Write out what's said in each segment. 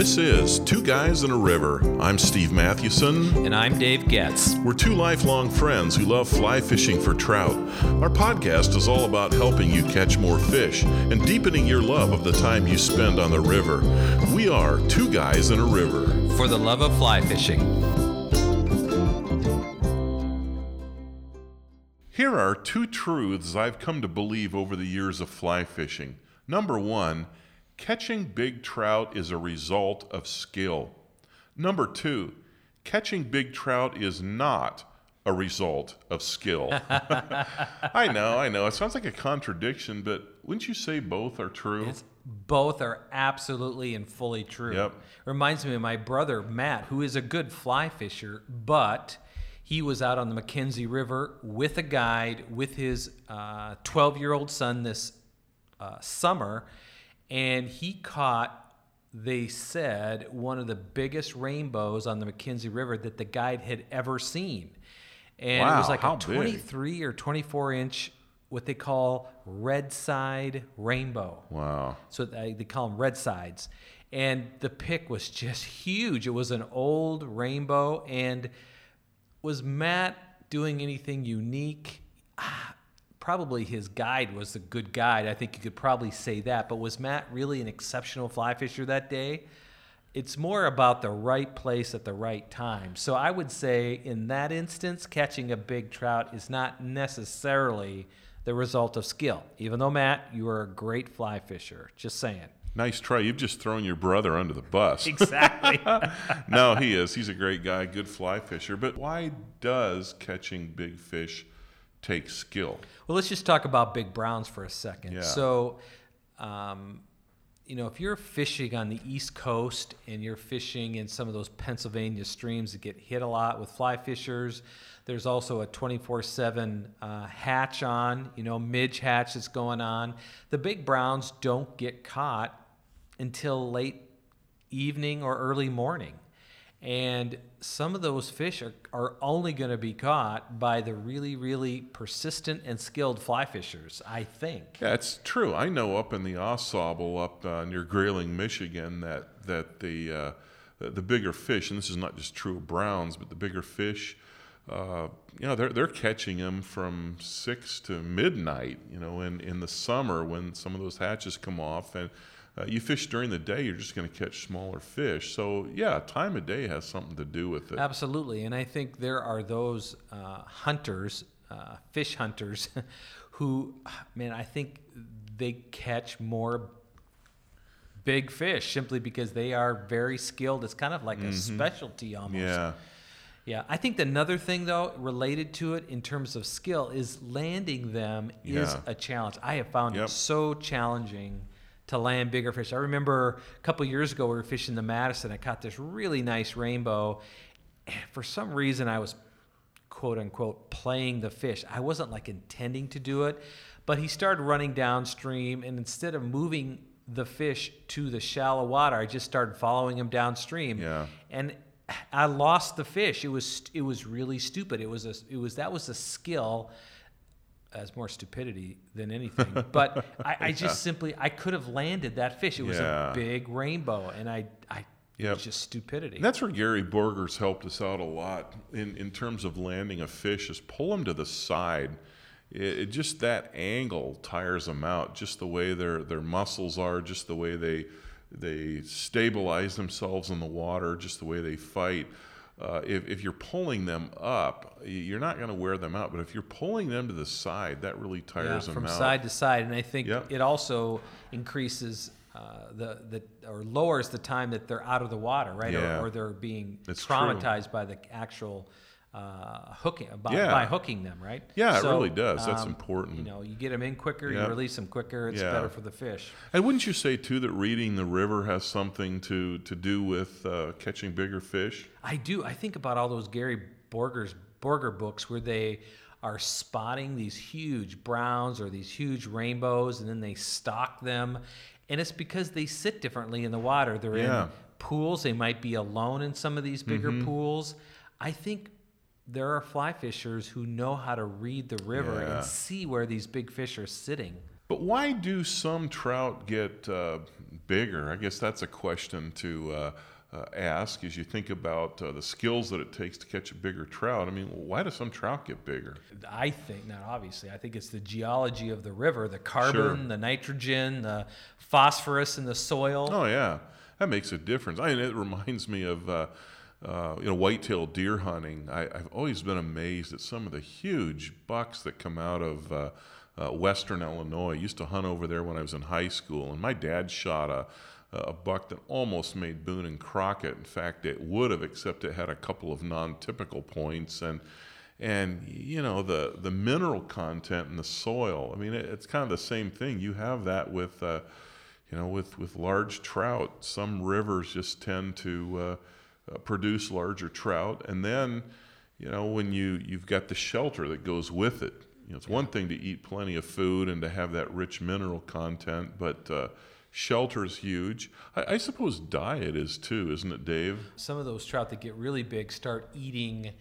This is Two Guys in a River. I'm Steve Mathewson. And I'm Dave Getz. We're two lifelong friends who love fly fishing for trout. Our podcast is all about helping you catch more fish and deepening your love of the time you spend on the river. We are Two Guys in a River. For the love of fly fishing. Here are two truths I've come to believe over the years of fly fishing. Number one, Catching big trout is a result of skill. Number two, catching big trout is not a result of skill. I know, I know. It sounds like a contradiction, but wouldn't you say both are true? It's, both are absolutely and fully true. Yep. Reminds me of my brother Matt, who is a good fly fisher, but he was out on the McKenzie River with a guide with his 12 uh, year old son this uh, summer and he caught they said one of the biggest rainbows on the McKenzie River that the guide had ever seen. And wow, it was like a 23 big? or 24 inch what they call red side rainbow. Wow. So they, they call them red sides. And the pick was just huge. It was an old rainbow and was Matt doing anything unique? Ah, probably his guide was a good guide. I think you could probably say that. But was Matt really an exceptional fly fisher that day? It's more about the right place at the right time. So I would say in that instance, catching a big trout is not necessarily the result of skill. Even though Matt, you are a great fly fisher. Just saying. Nice try. You've just thrown your brother under the bus. Exactly. no, he is. He's a great guy, good fly fisher. But why does catching big fish takes skill. Well, let's just talk about big browns for a second. Yeah. So, um, you know, if you're fishing on the East Coast and you're fishing in some of those Pennsylvania streams that get hit a lot with fly fishers, there's also a 24 uh, 7 hatch on, you know, midge hatch that's going on. The big browns don't get caught until late evening or early morning. And some of those fish are, are only going to be caught by the really, really persistent and skilled fly fishers, I think. It's true. I know up in the Ausable, up uh, near Grayling, Michigan, that, that the, uh, the bigger fish, and this is not just true of browns, but the bigger fish, uh, you know, they're, they're catching them from six to midnight, you know, in, in the summer when some of those hatches come off. And uh, you fish during the day, you're just going to catch smaller fish. So, yeah, time of day has something to do with it. Absolutely. And I think there are those uh, hunters, uh, fish hunters, who, man, I think they catch more big fish simply because they are very skilled. It's kind of like mm-hmm. a specialty almost. Yeah. Yeah, I think another thing though related to it in terms of skill is landing them yeah. is a challenge. I have found yep. it so challenging to land bigger fish. I remember a couple years ago we were fishing the Madison. I caught this really nice rainbow. And for some reason, I was quote unquote playing the fish. I wasn't like intending to do it, but he started running downstream, and instead of moving the fish to the shallow water, I just started following him downstream. Yeah. And I lost the fish. It was it was really stupid. It was a it was that was a skill as more stupidity than anything. But I, I just yeah. simply I could have landed that fish. It was yeah. a big rainbow, and I I Yep. Just stupidity. And that's where Gary Borger's helped us out a lot in, in terms of landing a fish is pull them to the side. It, it, just that angle tires them out. Just the way their their muscles are, just the way they they stabilize themselves in the water, just the way they fight uh, if, if you're pulling them up, you're not going to wear them out. But if you're pulling them to the side, that really tires yeah, them from out. side to side. And I think yep. it also increases uh, the, the or lowers the time that they're out of the water, right? Yeah. Or, or, they're being it's traumatized true. by the actual uh, hooking by, yeah. by, hooking them, right? Yeah, so, it really does. That's um, important. You know, you get them in quicker, yep. you release them quicker. It's yeah. better for the fish. And wouldn't you say too that reading the river has something to to do with uh, catching bigger fish? I do. I think about all those Gary Borger's Borger books where they are spotting these huge browns or these huge rainbows, and then they stock them, and it's because they sit differently in the water. They're yeah. in pools. They might be alone in some of these bigger mm-hmm. pools. I think there are fly fishers who know how to read the river yeah. and see where these big fish are sitting. But why do some trout get uh, bigger? I guess that's a question to uh, uh, ask as you think about uh, the skills that it takes to catch a bigger trout. I mean, why do some trout get bigger? I think, not obviously, I think it's the geology of the river, the carbon, Sure. the nitrogen, the phosphorus in the soil. Oh yeah, that makes a difference. I mean, it reminds me of uh, uh, you know whitetail deer hunting. I, I've always been amazed at some of the huge bucks that come out of uh, uh, Western Illinois. I used to hunt over there when I was in high school, and my dad shot a a buck that almost made Boone and Crockett. In fact, it would have, except it had a couple of non-typical points and. And you know the the mineral content in the soil. I mean, it, it's kind of the same thing. You have that with uh, you know, with, with large trout, some rivers just tend to uh, produce larger trout. And then, you know, when you, you've got the shelter that goes with it, you know, it's one thing to eat plenty of food and to have that rich mineral content, but uh, shelter is huge. I, I suppose diet is too, isn't it, Dave? Some of those trout that get really big start eating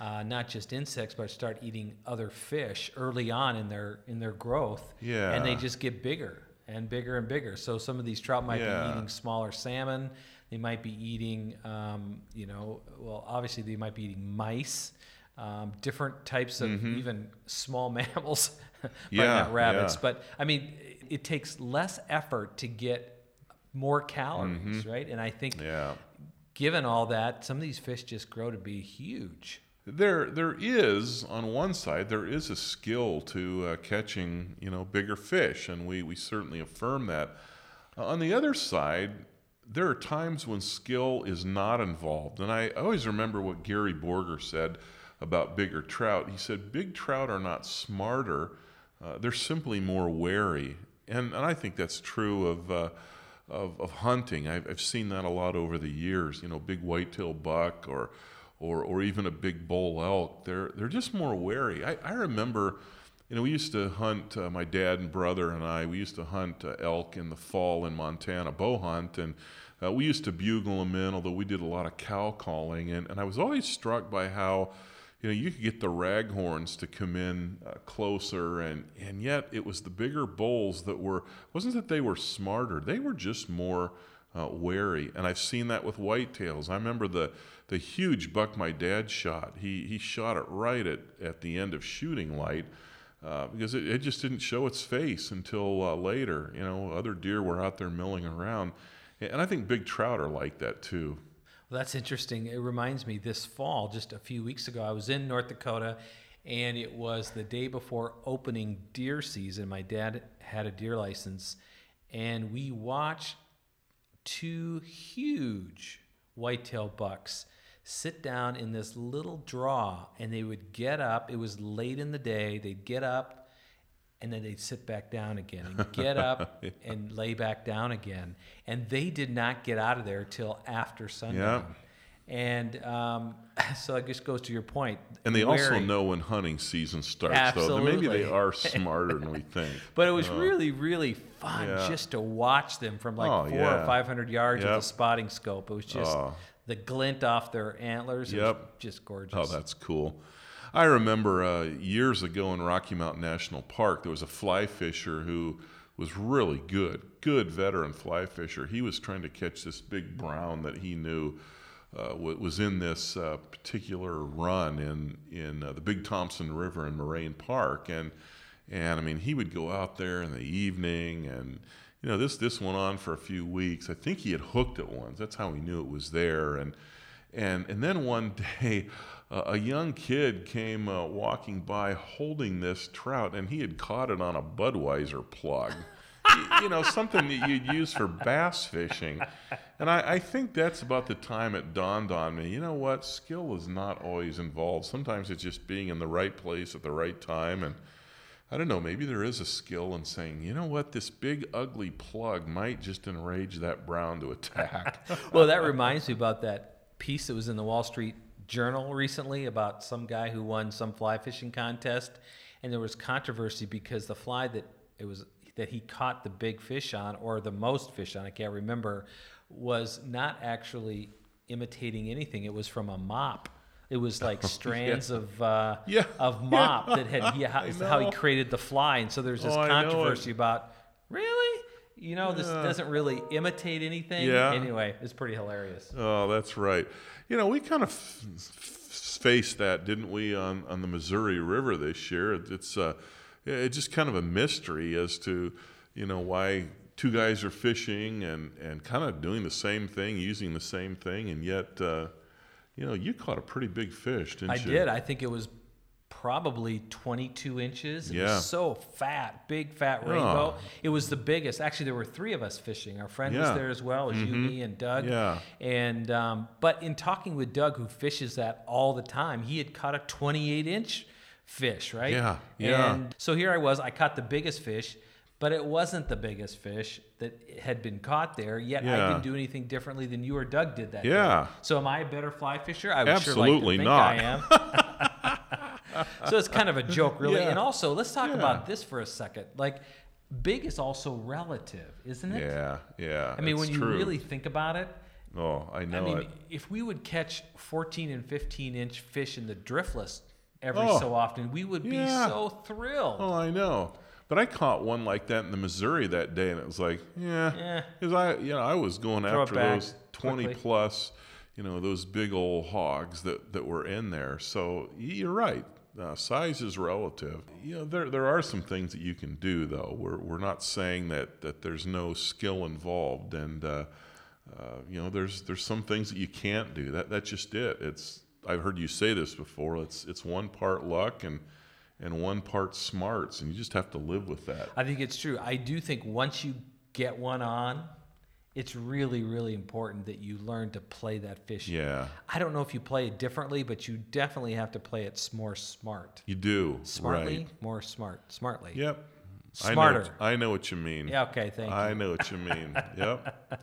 uh, not just insects, but start eating other fish early on in their in their growth. Yeah. And they just get bigger and bigger and bigger. So some of these trout might Yeah. be eating smaller salmon. They might be eating, um, you know, well, obviously they might be eating mice, um, different types of even small mammals, Mm-hmm. Yeah, not rabbits. yeah. But I mean, it, it takes less effort to get more calories, right? And I think Mm-hmm. Yeah. given all that, some of these fish just grow to be huge. There, there is on one side there is a skill to uh, catching you know bigger fish, and we we certainly affirm that. Uh, on the other side, there are times when skill is not involved, and I always remember what Gary Borger said about bigger trout. He said big trout are not smarter; uh, they're simply more wary, and and I think that's true of. Uh, of, of hunting, I've, I've seen that a lot over the years. You know, big whitetail buck or or, or even a big bull elk, they're, they're just more wary. I, I remember, you know, we used to hunt, uh, my dad and brother and I, we used to hunt uh, elk in the fall in Montana, bow hunt, and uh, we used to bugle them in, although we did a lot of cow calling. And, and I was always struck by how, you know, you could get the raghorns to come in uh, closer, and, and yet it was the bigger bulls that were, wasn't that they were smarter, they were just more uh, wary. And I've seen that with whitetails. I remember the, the huge buck my dad shot. He, he shot it right at, at the end of shooting light uh, because it, it just didn't show its face until uh, later. You know, other deer were out there milling around. And I think big trout are like that too. Well, that's interesting. It reminds me this fall, just a few weeks ago, I was in North Dakota and it was the day before opening deer season. My dad had a deer license and we watched two huge whitetail bucks sit down in this little draw and they would get up. It was late in the day. They'd get up and then they'd sit back down again and get up and lay back down again. And they did not get out of there till after sundown. And um, so it just goes to your point. And they also know when hunting season starts, though. Maybe they are smarter than we think. But it was really, really fun Yeah. just to watch them from like Oh, four yeah. or five hundred yards with a spotting scope. It was just Oh. The glint off their antlers. Yep. just gorgeous. Oh, that's cool. I remember uh, years ago in Rocky Mountain National Park, there was a fly fisher who was really good, good veteran fly fisher. He was trying to catch this big brown that he knew uh, was in this uh, particular run in in uh, the Big Thompson River in Moraine Park, and and I mean he would go out there in the evening and. You know, this this went on for a few weeks. I think he had hooked it once. That's how he knew it was there. And and and then one day, uh, a young kid came uh, walking by holding this trout, and he had caught it on a Budweiser plug. You know, something that you'd use for bass fishing. And I, I think that's about the time it dawned on me. You know what? Skill is not always involved. Sometimes it's just being in the right place at the right time. And I don't know, maybe there is a skill in saying, you know what, this big ugly plug might just enrage that brown to attack. well, that reminds me about that piece that was in the Wall Street Journal recently about some guy who won some fly fishing contest, and there was controversy because the fly that it was that he caught the big fish on, or the most fish on, I can't remember, was not actually imitating anything. It was from a mop. It was like strands of uh, Yeah. of mop that had he, how, he created the fly, and so there's this Oh, I know it. controversy about really you know, this doesn't really imitate anything. Yeah. Anyway, it's pretty hilarious. Oh, that's right. You know, we kind of f- f- faced that, didn't we, on, on the Missouri River this year? It- It's uh, it's just kind of a mystery as to, you know, why two guys are fishing and, and kind of doing the same thing, using the same thing, and yet, uh, you know, you caught a pretty big fish, didn't I you? I did. I think it was probably 22 inches. It Yeah. was so fat, big fat rainbow. It was the biggest. Actually, there were three of us fishing. Our friend Yeah. Mm-hmm. was there as well as you, me, and Doug. Yeah. And um, but in talking with Doug, who fishes that all the time, he had caught a 28 inch fish, right? Yeah, yeah. And so here I was. I caught the biggest fish. But it wasn't the biggest fish that had been caught there, yet I didn't do anything differently than you or Doug did that day. Yeah. So am I a better fly fisher? I would sure like Absolutely to think not. I am. so it's kind of a joke, really. Yeah. And also, let's talk Yeah. about this for a second. Like, big is also relative, isn't it? Yeah, yeah. I mean, when you true. really think about it, Oh, I know I mean, it. if we would catch 14 and 15 inch fish in the driftless every Oh, so often, we would be yeah. so thrilled. Oh, I know. But I caught one like that in the Missouri that day, and it was like, yeah, Yeah. because I, you know, I was going Throw after those twenty quickly. plus, you know, those big old hogs that that were in there. So you're right. Uh, size is relative. You know, there there are some things that you can do though. We're we're not saying that that there's no skill involved, and uh, uh, you know, there's there's some things that you can't do. That that's just it. It's I've heard you say this before. It's it's one part luck and and one part smarts, and you just have to live with that. I think it's true. I do think once you get one on, it's really, really important that you learn to play that fish. Yeah, I don't know if you play it differently, but you definitely have to play it more smart. you do. Smartly, Right. more smart. Smartly. Yep. Smarter. I know, I know what you mean. Yeah, okay, thank I you. know what you mean. yep.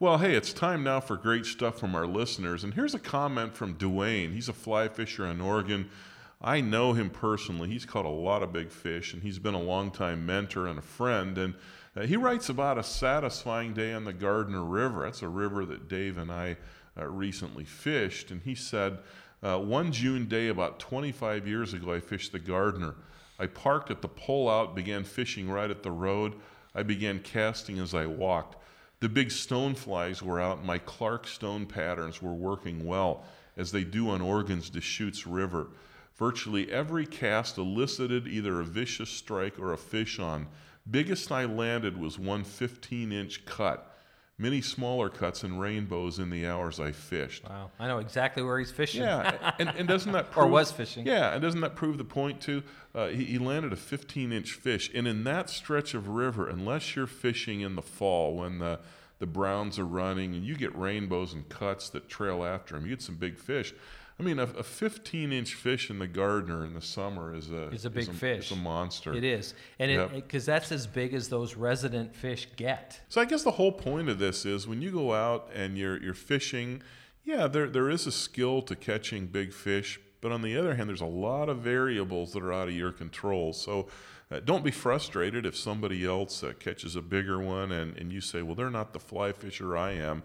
Well, hey, it's time now for great stuff from our listeners. And here's a comment from Duane. He's a fly fisher in Oregon. I know him personally. He's caught a lot of big fish, and he's been a longtime mentor and a friend. And uh, he writes about a satisfying day on the Gardner River. That's a river that Dave and I uh, recently fished. And he said, uh, One June day about 25 years ago, I fished the Gardner. I parked at the pullout, began fishing right at the road. I began casting as I walked. The big stone flies were out, and my Clark stone patterns were working well, as they do on Oregon's Deschutes River. Virtually every cast elicited either a vicious strike or a fish on. Biggest I landed was one 15 inch cut. Many smaller cuts and rainbows in the hours I fished. Wow. I know exactly where he's fishing. Yeah, and, and doesn't that Or was fishing. Yeah, and doesn't that prove the point too? Uh, he, he landed a 15 inch fish, and in that stretch of river, unless you're fishing in the fall when the the browns are running and you get rainbows and cuts that trail after them, you get some big fish. I mean, a, a 15 inch fish in the Gardner in the summer is a Is a big is fish. It's a monster. It is. And Yep. because that's as big as those resident fish get. So I guess the whole point of this is when you go out and you're you're fishing, yeah, there there is a skill to catching big fish, but on the other hand, there's a lot of variables that are out of your control. So uh, don't be frustrated if somebody else uh, catches a bigger one and, and you say, well, they're not the fly fisher I am.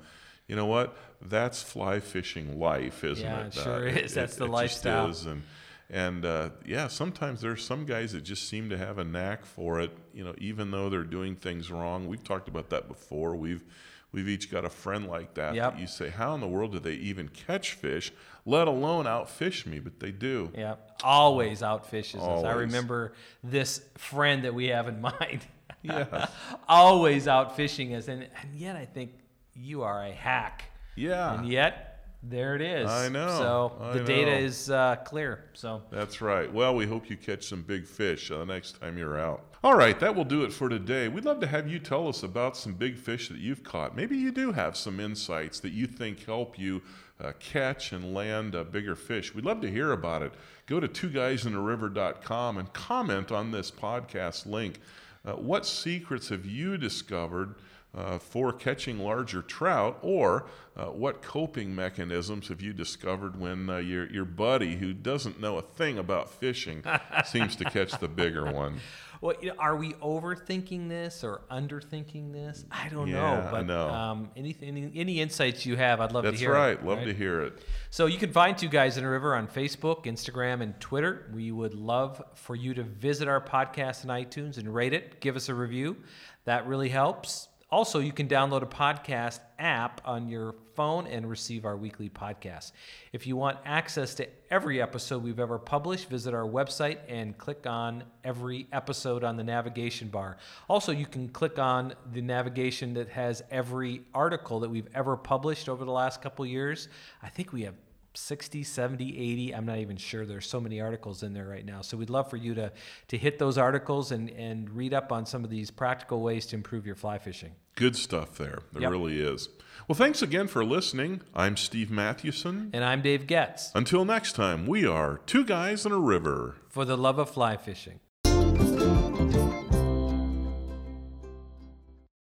You know what? That's fly fishing life, isn't Yeah, it? it sure is. That's the lifestyle. Just is. And and uh, yeah, sometimes there's some guys that just seem to have a knack for it. You know, even though they're doing things wrong. We've talked about that before. We've we've each got a friend like that. Yep. That you say, how in the world do they even catch fish, let alone outfish me? But they do. Yeah, always outfishes us. I remember this friend that we have in mind. Yeah. always out fishing us, and, and yet I think you are a hack. Yeah. And yet there it is. I know, So I the data is uh, clear. So That's right. Well, we hope you catch some big fish uh, the next time you're out. All right, that will do it for today. We'd love to have you tell us about some big fish that you've caught. Maybe you do have some insights that you think help you uh, catch and land uh, bigger fish. We'd love to hear about it. Go to twoguysonariver.com and comment on this podcast link. Uh, what secrets have you discovered uh, for catching larger trout, or uh, what coping mechanisms have you discovered when uh, your your buddy who doesn't know a thing about fishing seems to catch the bigger one? Well, you know, are we overthinking this or underthinking this? I don't Yeah, know. I But know. Um, anything, any, any insights you have, I'd love to That's hear. it, That's right. Love to hear it. So you can find Two Guys in a River on Facebook, Instagram, and Twitter. We would love for you to visit our podcast in iTunes and rate it. Give us a review. That really helps. Also, you can download a podcast app on your phone and receive our weekly podcast. If you want access to every episode we've ever published, visit our website and click on every episode on the navigation bar. Also, you can click on the navigation that has every article that we've ever published over the last couple years. I think we have 60 70 80 i'm not even sure there's so many articles in there right now so we'd love for you to to hit those articles and and read up on some of these practical ways to improve your fly fishing Good stuff there. There Yep. really is. Well, thanks again for listening. I'm Steve Mathewson. and i'm dave getz Until next time, we are two guys in a river. for the love of fly fishing